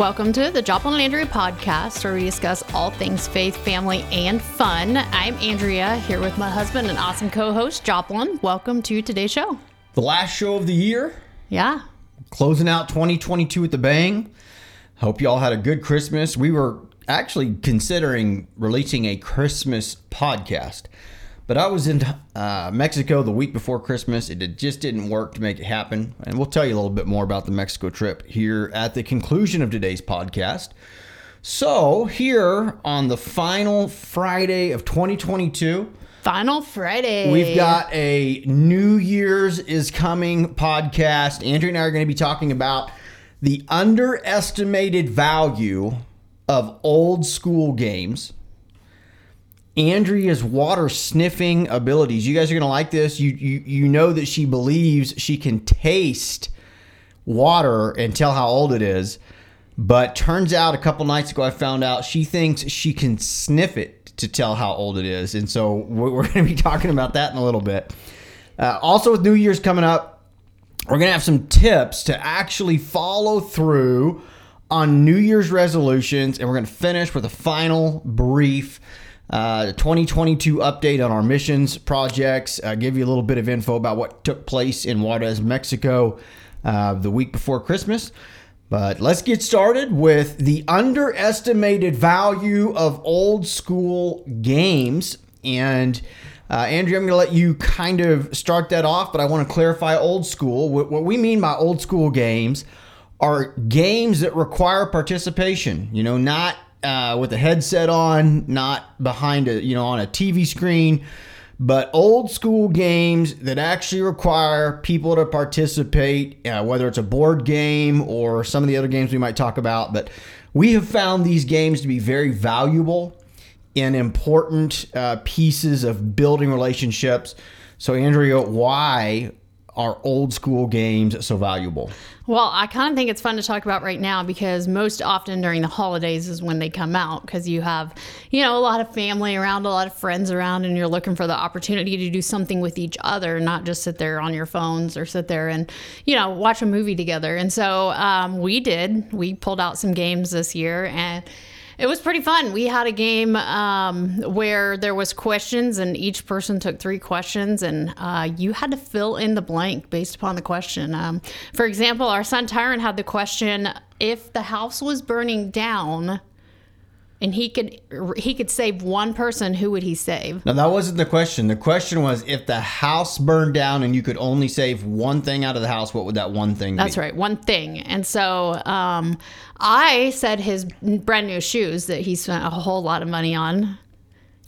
Welcome to the Joplin and Andrea podcast, where we discuss all things faith, family, and fun. I'm Andrea here with my husband and awesome co host, Joplin. Welcome to today's show. The last show of the year, Yeah. closing out 2022 with the bang. Hope you all had a good Christmas. We were actually considering releasing a Christmas podcast, but I was in uh, Mexico the week before Christmas. It did- just didn't work to make it happen. And we'll tell you a little bit more about the Mexico trip here at the conclusion of today's podcast. So, here on the final Friday of 2022, Final Friday. We've got a New Year's is coming podcast. Andrea and I are going to be talking about the underestimated value of old school games. Andrea's water sniffing abilities. You guys are to like this. You, you you know that she believes she can taste water and tell how old it is. But turns out a couple nights ago, I found out she thinks she can sniff it to tell how old it is. And so we're, to be talking about that in a little bit. Uh, also, with New Year's coming up, we're to have some tips to actually follow through on New Year's resolutions. And we're to finish with a final brief uh, 2022 update on our missions projects, uh, give you a little bit of info about what took place in Juarez, Mexico uh, the week before Christmas. But let's get started with the underestimated value of old school games. And uh, Andrea, I'm going to let you kind of start that off, but I want to clarify old school. What, what we mean by old school games are games that require participation. You know, not uh, with a headset on, not behind a you know on a TV screen, but old school games that actually require people to participate. Uh, whether it's a board game or some of the other games we might talk about, but we have found these games to be very valuable and important uh, pieces of building relationships. So, Andrea, why are old school games so valuable? Well, I kind of think it's fun to talk about right now because most often during the holidays is when they come out because you have, you know, a lot of family around, a lot of friends around, and you're looking for the opportunity to do something with each other, not just sit there on your phones or sit there and, you know, watch a movie together. And so um, we did. We pulled out some games this year and it was pretty fun. We had a game um, where there was questions, and each person took three questions, and uh, you had to fill in the blank based upon the question. Um, for example, our son Tyron had the question: If the house was burning down, and he could he could save one person, who would he save? Now, that wasn't the question. The question was if the house burned down and you could only save one thing out of the house, what would that one thing That's be? right, one thing. And so um, I said his brand new shoes that he spent a whole lot of money on.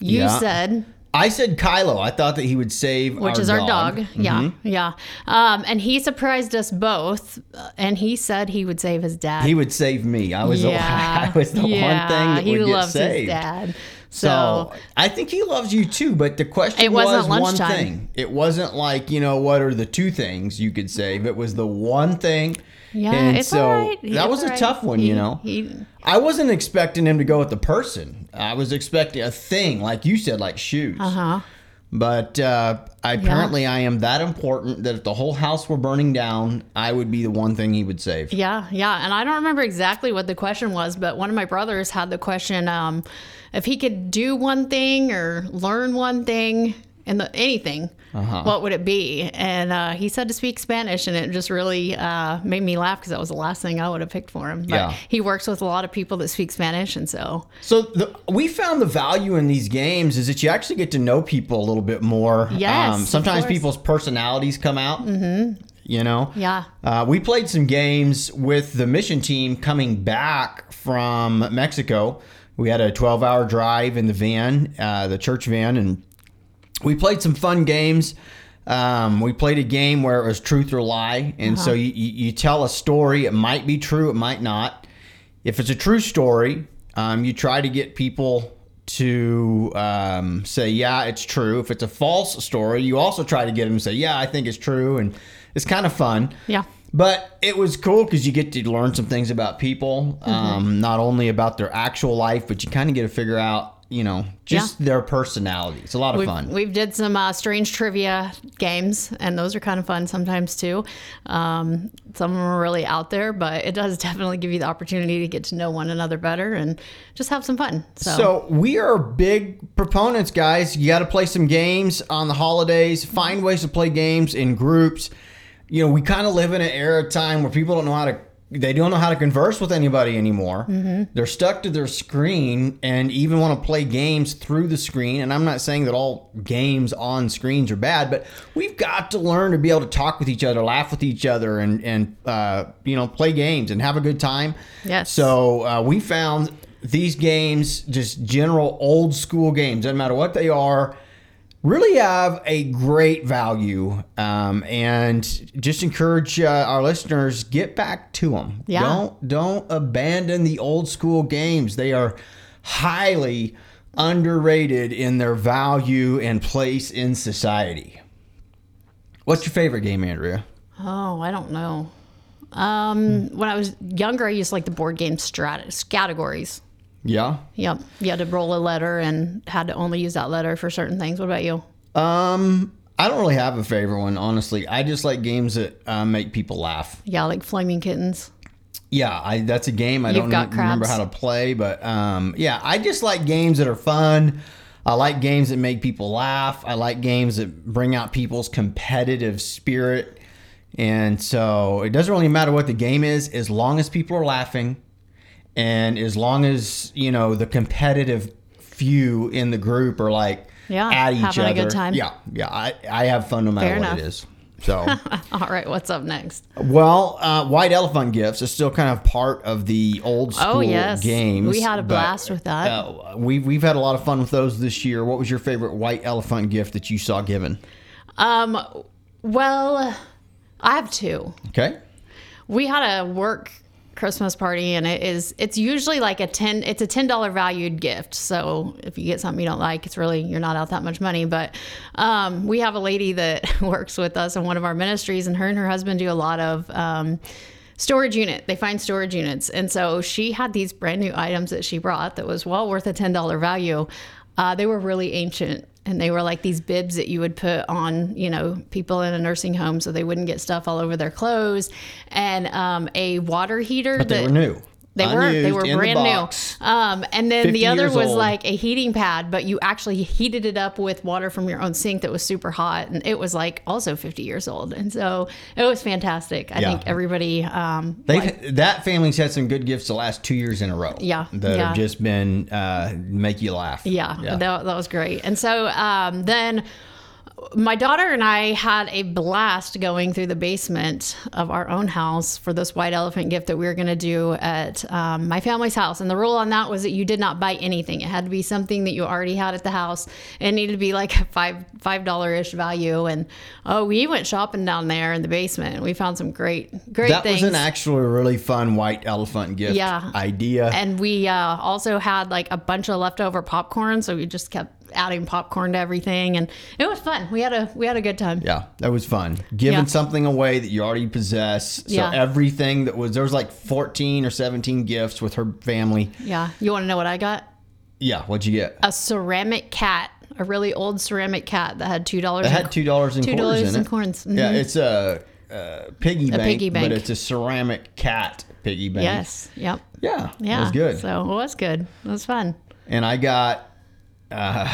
You Yeah. said I said Kylo. I thought that he would save which our is our dog. dog. Yeah, yeah. Um, and he surprised us both, uh, and he said he would save his dad. He would save me. I was yeah, the, I was the yeah, one thing that he would get saved. his dad. So, So, I think he loves you too, but the question It wasn't was one thing. It wasn't like, you know, what are the two things you could save? It was the one thing. Yeah, and it's so all right. that It's was a right. tough one, He- you know. He, I wasn't expecting him to go with the person. I was expecting a thing, like you said, like shoes. uh huh. But uh, I, apparently, I am that important that if the whole house were burning down, I would be the one thing he would save. Yeah, yeah. And I don't remember exactly what the question was, but one of my brothers had the question um, if he could do one thing or learn one thing in the anything, Uh-huh. what would it be? And uh, he said to speak Spanish, and it just really uh, made me laugh because that was the last thing I would have picked for him. But Yeah. he works with a lot of people that speak Spanish, and so So the, we found the value in these games is that you actually get to know people a little bit more. Um, Yes, of sometimes people's personalities come out. Mm-hmm. You know. yeah. Uh, we played some games with the mission team coming back from Mexico. We had a 12 hour drive in the van, uh, the church van, and we played some fun games. Um, we played a game where it was truth or lie. And so you, you, you tell a story. It might be true, it might not. If it's a true story, um, you try to get people to um, say, yeah, it's true. If it's a false story, you also try to get them to say, yeah, I think it's true. And it's kind of fun. Yeah. But it was cool because you get to learn some things about people, um, not only about their actual life, but you kind of get to figure out, you know, just their personality. It's a lot of We've, fun. we've did some uh, strange trivia games, and those are kind of fun sometimes too. Um, some of them are really out there, but it does definitely give you the opportunity to get to know one another better and just have some fun. So, So we are big proponents, guys. You got to play some games on the holidays. Find ways to play games in groups. You know, we kind of live in an era of time where people don't know how to. They don't know how to converse with anybody anymore. They're stuck to their screen and even want to play games through the screen. And I'm not saying that all games on screens are bad, but we've got to learn to be able to talk with each other, laugh with each other, and and uh, you know play games and have a good time. Yes. So uh, we found these games, just general old school games, doesn't matter what they are, really have a great value. Um, and just encourage uh, our listeners get back to them. Yeah. Don't don't abandon the old school games. They are highly underrated in their value and place in society. What's your favorite game, Andrea? oh, I don't know. Um, when I was younger, I used like the board game strat- Scattergories. Yeah. Yep. You had to roll a letter and had to only use that letter for certain things. What about you? Um, I don't really have a favorite one, honestly. I just like games that uh, make people laugh. Yeah, like Flaming Kittens. Yeah, I that's a game I You've don't know- remember how to play, but um, yeah, I just like games that are fun. I like games that make people laugh. I like games that bring out people's competitive spirit. And so it doesn't really matter what the game is, as long as people are laughing, and as long as you know the competitive few in the group are like Yeah, at each having a other. good time. Yeah, yeah, I, I have fun no matter Fair what enough. it is. So. All right, what's up next? Well, uh, white elephant gifts is still kind of part of the old school Oh, yes. games. We had a but, blast with that. Uh, we we've had a lot of fun with those this year. What was your favorite white elephant gift that you saw given? Um, well, I have two. Okay. We had a work Christmas party, and it is it's usually like a ten. It's a ten dollar valued gift. So if you get something you don't like, it's really you're not out that much money. But um, we have a lady that works with us in one of our ministries, and her and her husband do a lot of. Um, storage unit they find storage units and so she had these brand new items that she brought that was well worth a $10 value uh, they were really ancient and they were like these bibs that you would put on you know people in a nursing home so they wouldn't get stuff all over their clothes and um, a water heater But that they were new. They were they were brand new um, and then the other was old. like a heating pad but you actually heated it up with water from your own sink that was super hot and it was like also 50 years old and so it was fantastic i Yeah. think everybody um, They that family's had some good gifts the last two years in a row. Yeah, that yeah. have just been uh, make you laugh. Yeah, That, that was great. And so um, then my daughter and I had a blast going through the basement of our own house for this white elephant gift that we were going to do at um, my family's house. And the rule on that was that you did not buy anything. It had to be something that you already had at the house. It needed to be like a five five dollar ish value. And oh, we went shopping down there in the basement. and We found some great great that things. was an actually really fun white elephant gift Yeah. idea. And we uh, also had like a bunch of leftover popcorn, so we just kept adding popcorn to everything, and it was fun. We had a we had a good time. Yeah, that was fun. Giving Yeah. something away that you already possess. So Yeah. everything that was there was like 14 or 17 gifts with her family. Yeah. You want to know what I got? Yeah, what'd you get? A ceramic cat, a really old ceramic cat that had two dollars. It had two dollars in $2 quarters in in it. coins. Yeah, mm-hmm. it's a, a piggy bank, piggy bank. but it's a ceramic cat piggy bank. Yes. Yep. Yeah, Yeah. it was good. So it was good. It was fun. and I got, uh,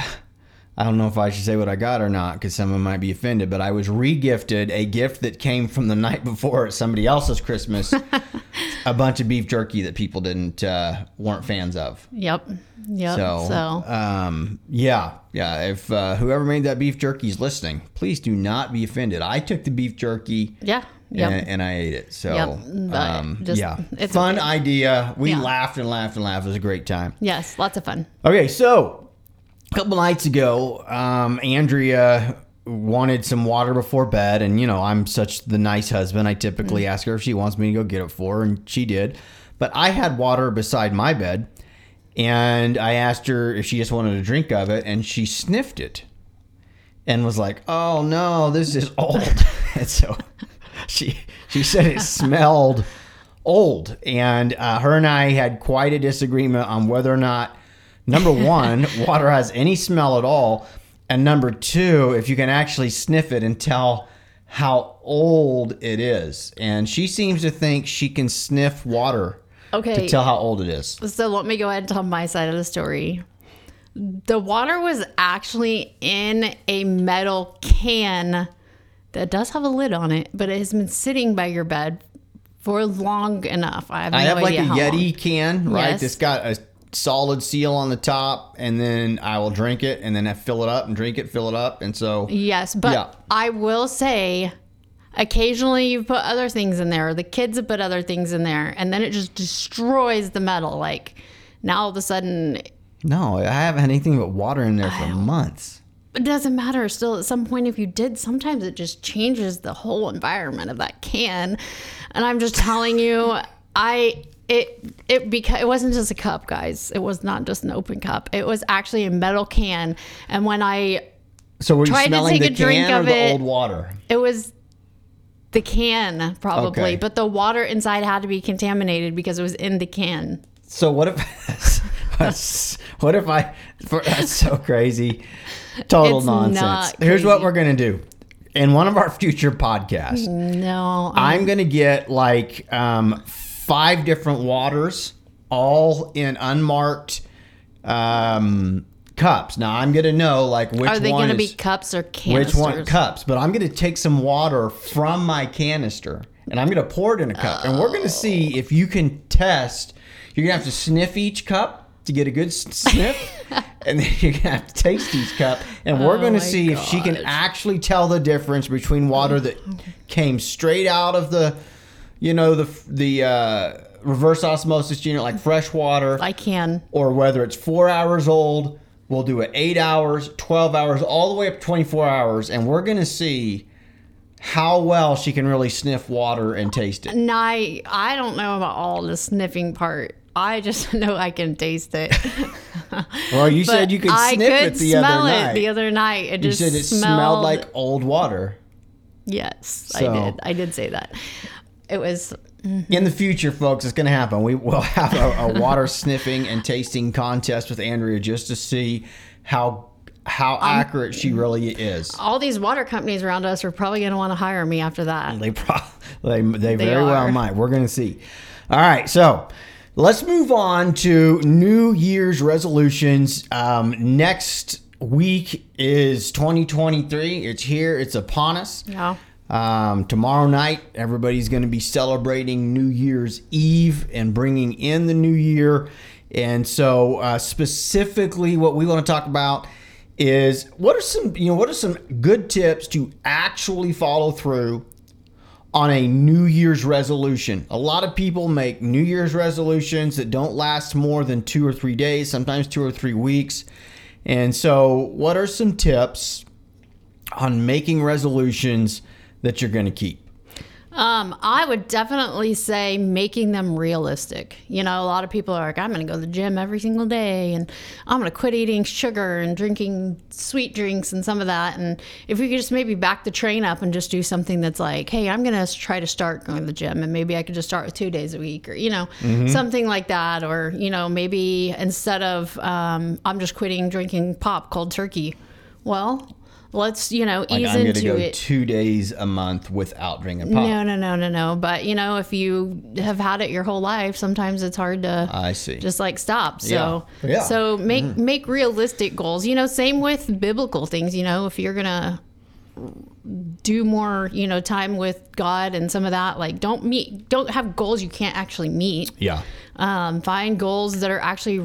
I don't know if I should say what I got or not because someone might be offended, but I was re-gifted a gift that came from the night before at somebody else's Christmas, a bunch of beef jerky that people didn't uh, weren't fans of. Yep. Yep. So, So, um, yeah, yeah. If uh, whoever made that beef jerky is listening, please do not be offended. I took the beef jerky. yeah. Yep. And, and I ate it. So, Yep, um, just- yeah, it's fun okay. idea. We Yeah. laughed and laughed and laughed. It was a great time. yes. Lots of fun. Okay, so a couple nights ago, um, Andrea wanted some water before bed, and you know I'm such the nice husband. I typically ask her if she wants me to go get it for her, and she did. But I had water beside my bed, and I asked her if she just wanted a drink of it, and she sniffed it, and was like, "Oh no, this is old." and so she she said it smelled old, and uh, her and I had quite a disagreement on whether or not Number one, water has any smell at all. And number two, if you can actually sniff it and tell how old it is. And she seems to think she can sniff water Okay. to tell how old it is. So let me go ahead and tell my side of the story. The water was actually in a metal can that does have a lid on it, but it has been sitting by your bed for long enough. I have no I have like a how long. Yeti can, right? Yes. It's got a solid seal on the top, and then I will drink it, and then I fill it up and drink it, fill it up, and so Yes, but Yeah. I will say occasionally you put other things in there, or the kids have put other things in there, and then it just destroys the metal. Like now all of a sudden no, I haven't had anything but water in there for months. it doesn't matter still at some point if you did sometimes it just changes the whole environment of that can and i'm just telling you i it it because it wasn't just a cup guys it was not just an open cup it was actually a metal can and when i So were you Tried to take the a drink of it. old water? it was the can probably Okay. but the water inside had to be contaminated because it was in the can So what if what if I for, that's so crazy. Total It's nonsense. not Here's what we're going to do. In one of our future podcasts, no I'm going to get like um, five different waters all in unmarked um, cups. Now I'm going to know like which are they one going to is be cups or canisters? which one cups, but I'm going to take some water from my canister and I'm going to pour it in a cup, and we're going to see if you can test. You're going to have to sniff each cup to get a good sniff, and then you're to have to taste each cup, and we're Oh going to my see if she can actually tell the difference between water that came straight out of the, you know, the the uh, reverse osmosis unit, like fresh water, i can or whether it's four hours old. We'll do it eight hours, 12 hours, all the way up to 24 hours, and we're going to see how well she can really sniff water and taste it. No, I, I don't know about all the sniffing part. I just know I can taste it. Well, you said you could I sniff could it the smell other it night. the other night. It you just said it smelled, smelled like old water. Yes, So- I did. I did say that. It was In the future, folks, it's going to happen. We will have a, a water sniffing and tasting contest with Andrea just to see how how accurate she really is. all these water companies around us are probably going to want to hire me after that. They pro- they, they very well might. We're going to see. All right, so let's move on to New Year's resolutions. Um, next week is 2023. It's here. It's upon us. Yeah. Um, tomorrow night, everybody's going to be celebrating New Year's Eve and bringing in the new year. And so, uh, specifically, what we want to talk about is what are some you know what are some good tips to actually follow through on a New Year's resolution. A lot of people make New Year's resolutions that don't last more than two or three days, sometimes two or three weeks. And so, what are some tips on making resolutions that you're going to keep? Um, I would definitely say making them realistic. You know, a lot of people are like, I'm going to go to the gym every single day and I'm going to quit eating sugar and drinking sweet drinks and some of that. And if we could just maybe back the train up and just do something that's like, hey, I'm going to try to start going to the gym and maybe I could just start with two days a week or, you know, something like that. Or, you know, maybe instead of um, I'm just quitting drinking pop cold turkey, well, let's, you know, Like ease I'm going to into go it. two days a month without drinking pop. No, no, no, no, no. But you know, if you have had it your whole life, sometimes it's hard to I see. just like stop. So, Yeah. Yeah. Mm-hmm. so make make realistic goals. You know, same with biblical things. You know, if you're gonna do more, you know, time with God and some of that, like don't meet, don't have goals you can't actually meet. yeah. Um, find goals that are actually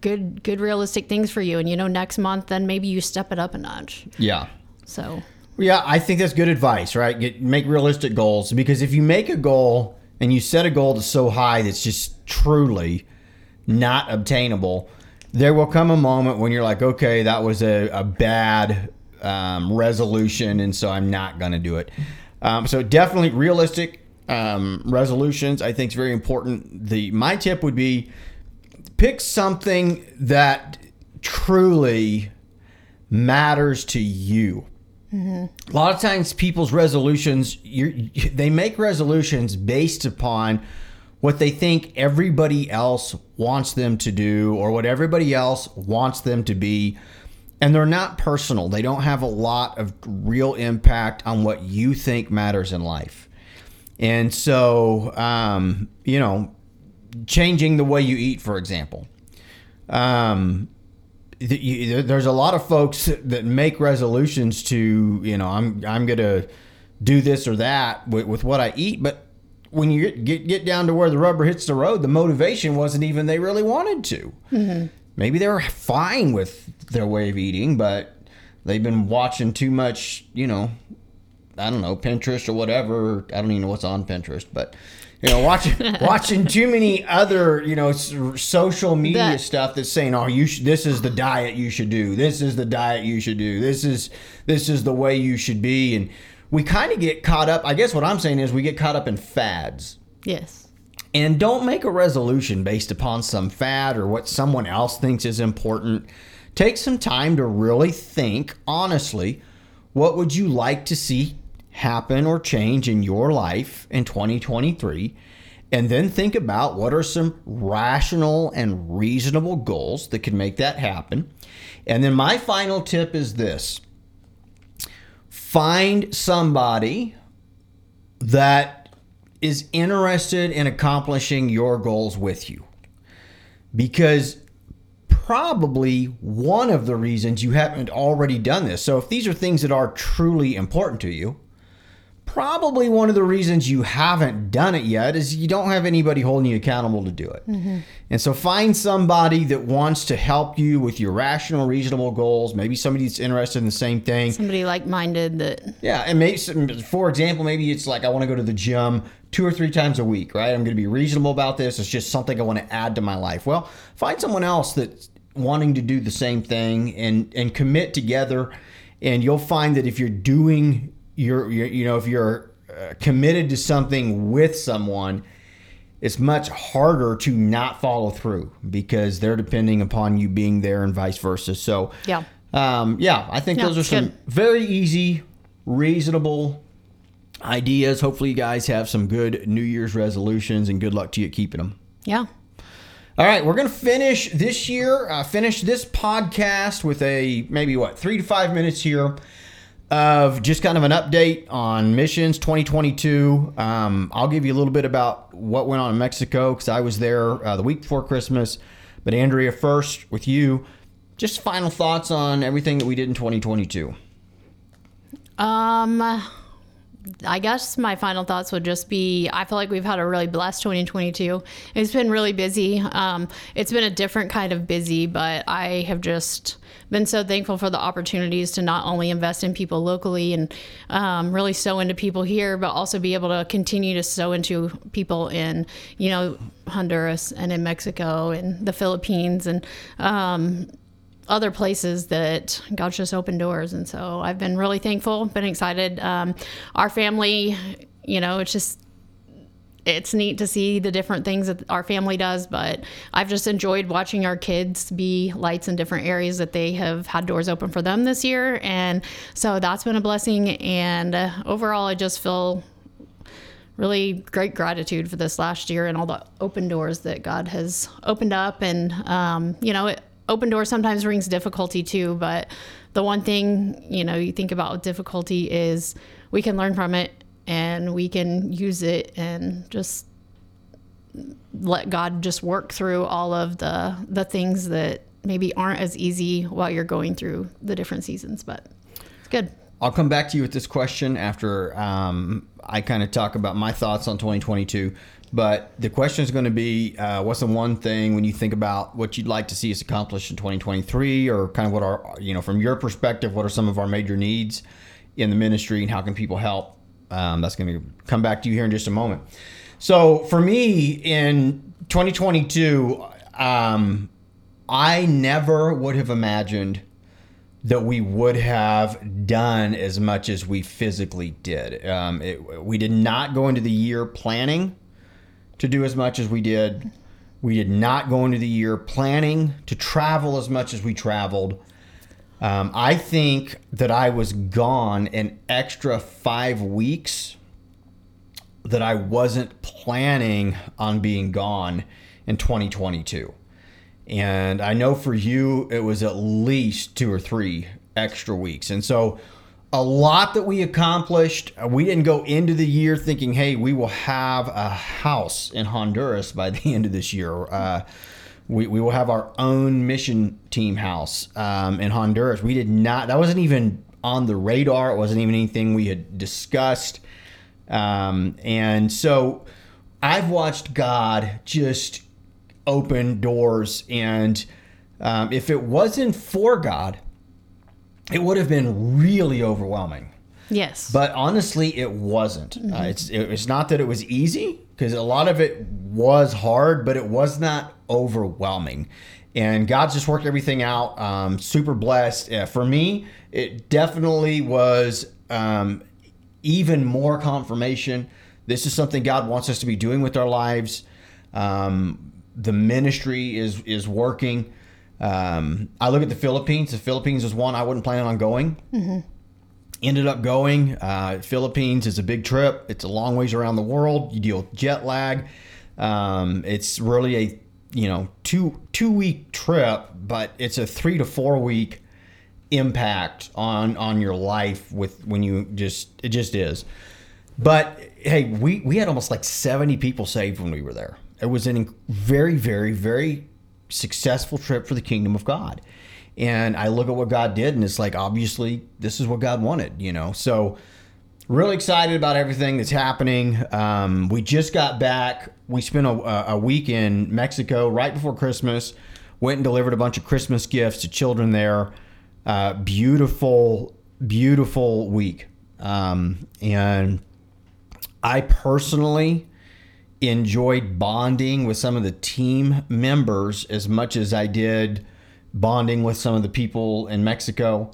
good, good, realistic things for you. And you know, next month, then maybe you step it up a notch. Yeah. So, Yeah, I think that's good advice, right? Get, make realistic goals because if you make a goal and you set a goal that's so high that's just truly not obtainable, there will come a moment when you're like, okay, that was a, a bad um, resolution, and so I'm not going to do it. Um, so definitely realistic um, resolutions, I think is very important. The my tip would be pick something that truly matters to you. A lot of times, people's resolutions, you're, they make resolutions based upon what they think everybody else wants them to do or what everybody else wants them to be. And they're not personal. They don't have a lot of real impact on what you think matters in life. And so, um, you know, changing the way you eat, for example. Um, there's a lot of folks that make resolutions to, you know, I'm I'm gonna do this or that with, with what I eat, but when you get get down to where the rubber hits the road, the motivation wasn't even they really wanted to. Maybe they were fine with their way of eating, but they've been watching too much, you know, I don't know, Pinterest or whatever. I don't even know what's on Pinterest, but you know, watching watching too many other, you know, social media That- stuff that's saying, "Oh, you sh- this is the diet you should do. This is the diet you should do. This is this is the way you should be." And we kind of get caught up. I guess what I'm saying is we get caught up in fads. Yes. And don't make a resolution based upon some fad or what someone else thinks is important. Take some time to really think honestly what would you like to see happen or change in your life in 2023 and then think about what are some rational and reasonable goals that could make that happen. And then my final tip is this. Find somebody that is interested in accomplishing your goals with you. Because probably one of the reasons you haven't already done this. So, if these are things that are truly important to you, probably one of the reasons you haven't done it yet is you don't have anybody holding you accountable to do it. Mm-hmm. And so, find somebody that wants to help you with your rational, reasonable goals. Maybe somebody that's interested in the same thing. Somebody like minded that Yeah, and maybe, for example, maybe it's like I want to go to the gym two or three times a week, right? I'm going to be reasonable about this. It's just something I want to add to my life. Well, find someone else that's wanting to do the same thing and and commit together, and you'll find that if you're doing your, your you know, if you're uh, committed to something with someone, it's much harder to not follow through because they're depending upon you being there and vice versa. So Yeah. um, yeah, I think those are some good. very easy, reasonable ideas. Hopefully, you guys have some good New Year's resolutions and good luck to you keeping them. yeah. All right, we're going to finish this year, uh, finish this podcast with a maybe what, three to five minutes here of just kind of an update on missions 2022. Um, I'll give you a little bit about what went on in Mexico because I was there uh, the week before Christmas. But Andrea, first with you, just final thoughts on everything that we did in 2022. Um, I guess my final thoughts would just be I feel like we've had a really blessed 2022. It's been really busy. Um, it's been a different kind of busy, but I have just been so thankful for the opportunities to not only invest in people locally and um, really sow into people here, but also be able to continue to sow into people in, you know, Honduras and in Mexico and the Philippines and, um, other places that God's just opened doors. And so I've been really thankful, been excited. Um, our family, you know, it's just, it's neat to see the different things that our family does, but I've just enjoyed watching our kids be lights in different areas that they have had doors open for them this year. And so that's been a blessing. And uh, overall, I just feel really great gratitude for this last year and all the open doors that God has opened up. And, um, you know, it, open door sometimes brings difficulty too, but the one thing, you know, you think about with difficulty is we can learn from it and we can use it and just let God just work through all of the the things that maybe aren't as easy while you're going through the different seasons, but it's good. I'll come back to you with this question after um, I kind of talk about my thoughts on 2022. But the question is going to be uh, what's the one thing when you think about what you'd like to see us accomplish in 2023, or kind of what are, you know, from your perspective, what are some of our major needs in the ministry and how can people help? Um, that's going to come back to you here in just a moment. So for me in 2022, um, I never would have imagined that we would have done as much as we physically did. Um, it, we did not go into the year planning to do as much as we did. We did not go into the year planning to travel as much as we traveled. Um, I think that I was gone an extra five weeks that I wasn't planning on being gone in 2022. And I know for you, it was at least two or three extra weeks. And so, a lot that we accomplished. We didn't go into the year thinking, hey, we will have a house in Honduras by the end of this year. Uh, we, we will have our own mission team house um, in Honduras. We did not, that wasn't even on the radar. It wasn't even anything we had discussed. Um, and so I've watched God just open doors. And um, if it wasn't for God, it would have been really overwhelming. Yes. But honestly, it wasn't. Uh, it's it's not that it was easy because a lot of it was hard, but it was not overwhelming. And God's just worked everything out. Um, super blessed. Uh, for me, it definitely was um, even more confirmation. This is something God wants us to be doing with our lives. Um, the ministry is is working. Um, I look at the Philippines. The Philippines is one I wasn't planning on going. Ended up going. Uh, Philippines is a big trip. It's a long ways around the world. You deal with jet lag. Um, it's really a you know two two week trip, but it's a three to four week impact on on your life with when you just it just is. But hey, we we had almost like 70 people saved when we were there. It was a very very very successful trip for the kingdom of God. And I look at what God did and it's like obviously this is what God wanted, you know. So really excited about everything that's happening. Um, we just got back. We spent a, a week in Mexico right before Christmas. Went and delivered a bunch of Christmas gifts to children there. Uh, beautiful, beautiful week. Um, and I personally enjoyed bonding with some of the team members as much as I did bonding with some of the people in Mexico.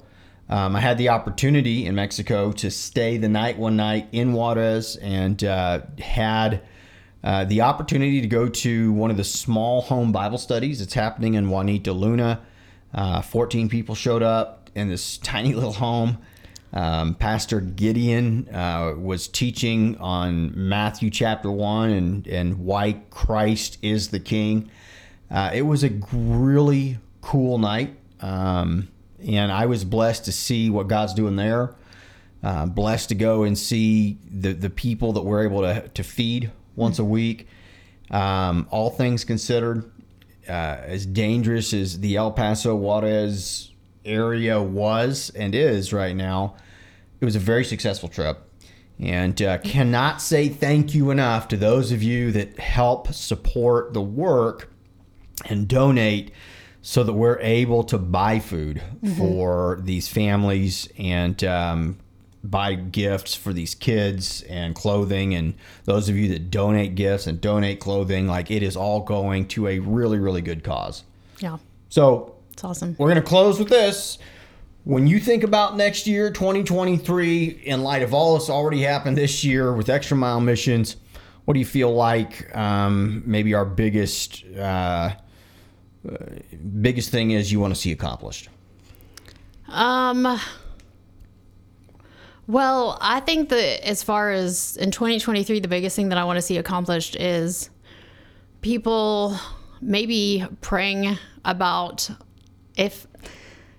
Um, I had the opportunity in Mexico to stay the night one night in Juarez and uh, had uh, the opportunity to go to one of the small home Bible studies. It's happening in Juanita Luna. Uh, 14 people showed up in this tiny little home. Um, Pastor Gideon uh, was teaching on Matthew chapter 1 and, and why Christ is the King. Uh, it was a really cool night. Um, and I was blessed to see what God's doing there. Uh, blessed to go and see the, the people that we're able to, to feed once a week. Um, all things considered, uh, as dangerous as the El Paso Juarez area was and is right now, it was a very successful trip. And uh, cannot say thank you enough to those of you that help support the work and donate so that we're able to buy food for these families and um, buy gifts for these kids and clothing. And those of you that donate gifts and donate clothing, like it is all going to a really, really good cause. yeah. So It's awesome. we're going to close with this. When you think about next year, 2023, in light of all that's already happened this year with extra mile missions, what do you feel like um, maybe our biggest uh, uh, biggest thing is you want to see accomplished? Um. Well, I think that as far as in 2023, the biggest thing that I want to see accomplished is people maybe praying about if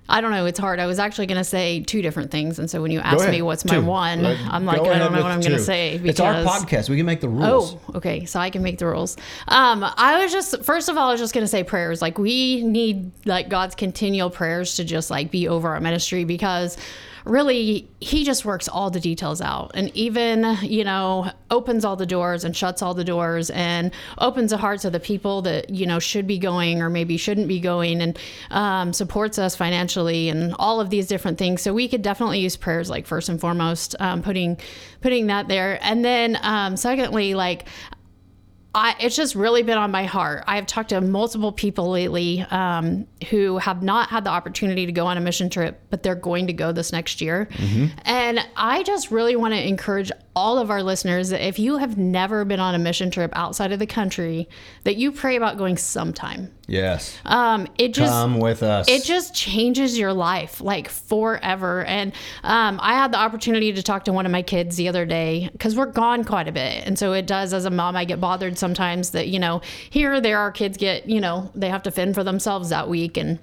I don't know, it's hard. I was actually going to say two different things, and so when you ask me what's my Two. one, Like, I'm like I don't know what I'm going to say It's our because- podcast. We can make the rules. Oh, okay. So I can make the rules. Um, I was just first of all, I was just gonna say prayers. Like we need like God's continual prayers to just like be over our ministry because really he just works all the details out. And even you know opens all the doors and shuts all the doors and opens the hearts of the people that you know should be going or maybe shouldn't be going and um, supports us financially and all of these different things. So we could definitely use prayers like first and foremost um, putting putting that there. And then um, secondly like I, it's just really been on my heart. I've talked to multiple people lately um, who have not had the opportunity to go on a mission trip, but they're going to go this next year. And I just really want to encourage all of our listeners that if you have never been on a mission trip outside of the country, that you pray about going sometime. Yes. Um, it just Come with us. it just changes your life like forever. And um, I had the opportunity to talk to one of my kids the other day because we're gone quite a bit. And so it does, as a mom, I get bothered sometimes that, you know, here or there, our kids get, you know, they have to fend for themselves that week. And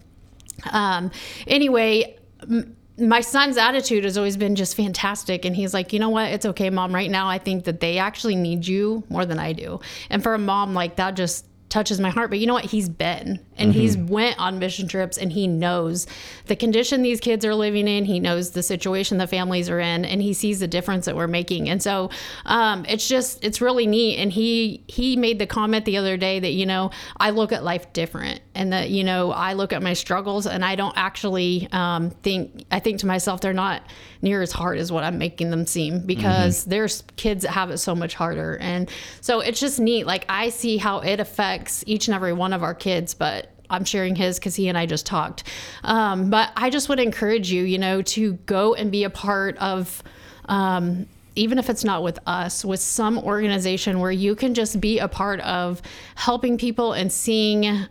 um, anyway, m- my son's attitude has always been just fantastic. And he's like, you know what? It's okay, mom. Right now, I think that they actually need you more than I do. And for a mom, like that just touches my heart but you know what he's been and he's went on mission trips and he knows the condition these kids are living in. He knows the situation the families are in and he sees the difference that we're making. And so um, it's just it's really neat. And he he made the comment the other day that you know i look at life different and that you know i look at my struggles and i don't actually um, think i think to myself they're not near as hard as what i'm making them seem because there's kids that have it so much harder. And so it's just neat. Like i see how it affects each and every one of our kids but I'm sharing his because he and I just talked. Um, but I just would encourage you, you know, to go and be a part of, um, even if it's not with us, with some organization where you can just be a part of helping people and seeing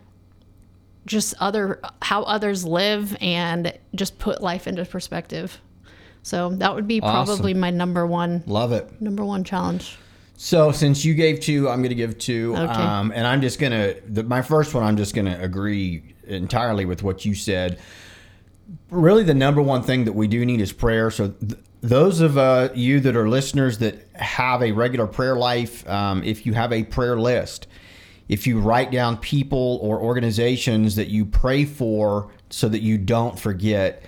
just other how others live and just put life into perspective. So that would be Awesome. probably my number one Love it. number one challenge. So since you gave two, I'm going to give two. Okay. Um, and I'm just going to, my first one, I'm just going to agree entirely with what you said. Really, the number one thing that we do need is prayer. So th- those of uh, you that are listeners that have a regular prayer life, um, if you have a prayer list, if you write down people or organizations that you pray for so that you don't forget,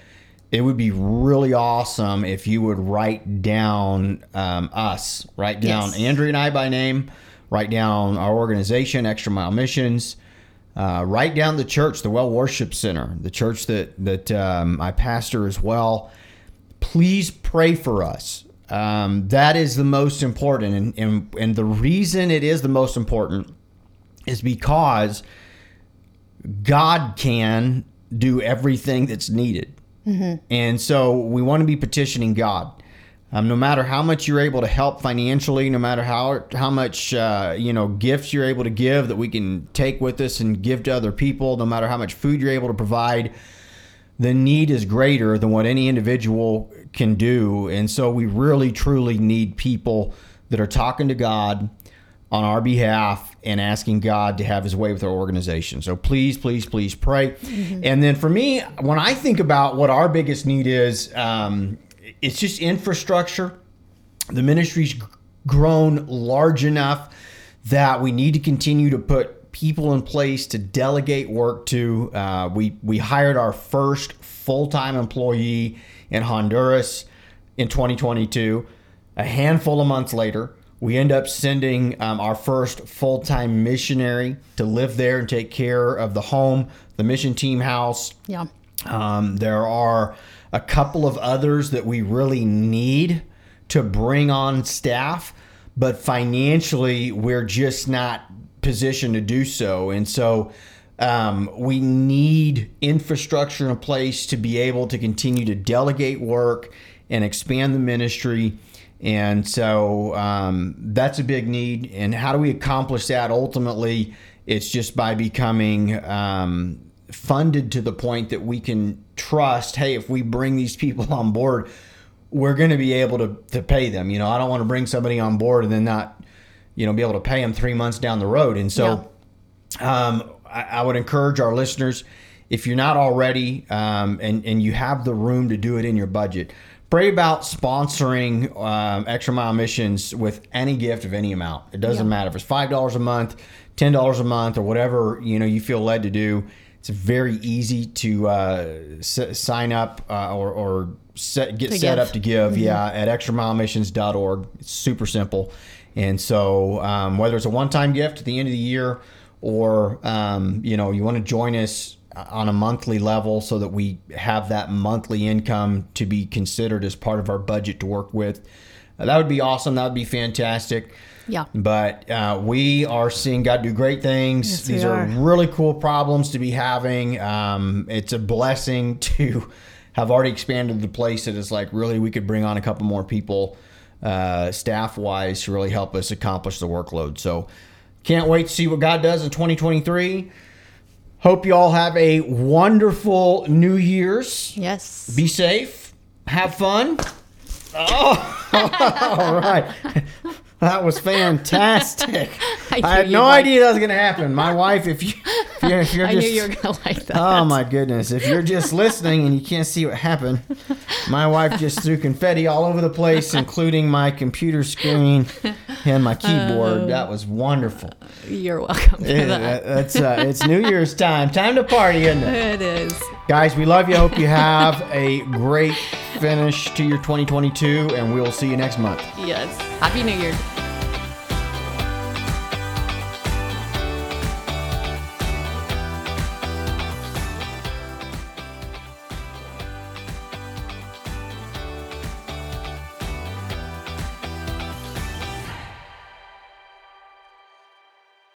it would be really awesome if you would write down um, us, write down Yes. Andrea and I by name, write down our organization, Extra Mile Missions, uh, write down the church, the Well Worship Center, the church that that um, I pastor as well. Please pray for us. Um, that is the most important, and, and and the reason it is the most important is because God can do everything that's needed. And so we want to be petitioning God. Um, no matter how much you're able to help financially, no matter how how much uh, you know gifts you're able to give that we can take with us and give to other people, no matter how much food you're able to provide, the need is greater than what any individual can do. And so we really truly need people that are talking to God on our behalf and asking God to have his way with our organization. So please, please, please pray. And then for me, when I think about what our biggest need is, um, it's just infrastructure. The ministry's grown large enough that we need to continue to put people in place to delegate work to. Uh, we we hired our first full time employee in Honduras in 2022. A handful of months later, we end up sending um, our first full time missionary to live there and take care of the home, the mission team house. Yeah. Um, there are a couple of others that we really need to bring on staff, but financially, we're just not positioned to do so. And so um, we need infrastructure in place to be able to continue to delegate work and expand the ministry. And so um, that's a big need. And how do we accomplish that? Ultimately, it's just by becoming um, funded to the point that we can trust hey, if we bring these people on board, we're going to be able to, to pay them. You know, I don't want to bring somebody on board and then not, you know, be able to pay them three months down the road. And so, um, I, I would encourage our listeners, if you're not already, um, and and you have the room to do it in your budget, pray about sponsoring um, Extra Mile Missions with any gift of any amount. It doesn't Yeah. matter if it's five dollars a month, ten dollars a month, or whatever you know you feel led to do. It's very easy to uh, s- sign up uh, or, or set, get To set give. up to give. Yeah, at extramilemissions.org. It's super simple. And so, um, whether it's a one-time gift at the end of the year, or um, you know, you want to join us on a monthly level so that we have that monthly income to be considered as part of our budget to work with, that would be awesome. That would be fantastic. Yeah. But uh, we are seeing God do great things. Yes, These are are. really cool problems to be having. Um, it's a blessing to have already expanded the place that is like really we could bring on a couple more people uh, staff wise to really help us accomplish the workload. So can't wait to see what God does in 2023. Hope you all have a wonderful New Year's. Yes. Be safe. Have fun. Oh, all right. That was fantastic. I I, had no idea that was going to happen. My wife, if you, if you're, if you're I just, knew you were gonna like that. oh my goodness, if you're just listening and you can't see what happened, my wife just threw confetti all over the place, including my computer screen and my keyboard. that was wonderful. You're welcome It- that. it's uh, it's New Year's time. Time to party, isn't it? It is. Guys, we love you. Hope you have a great finish to your 2022, and we will see you next month. Yes. Happy New Year.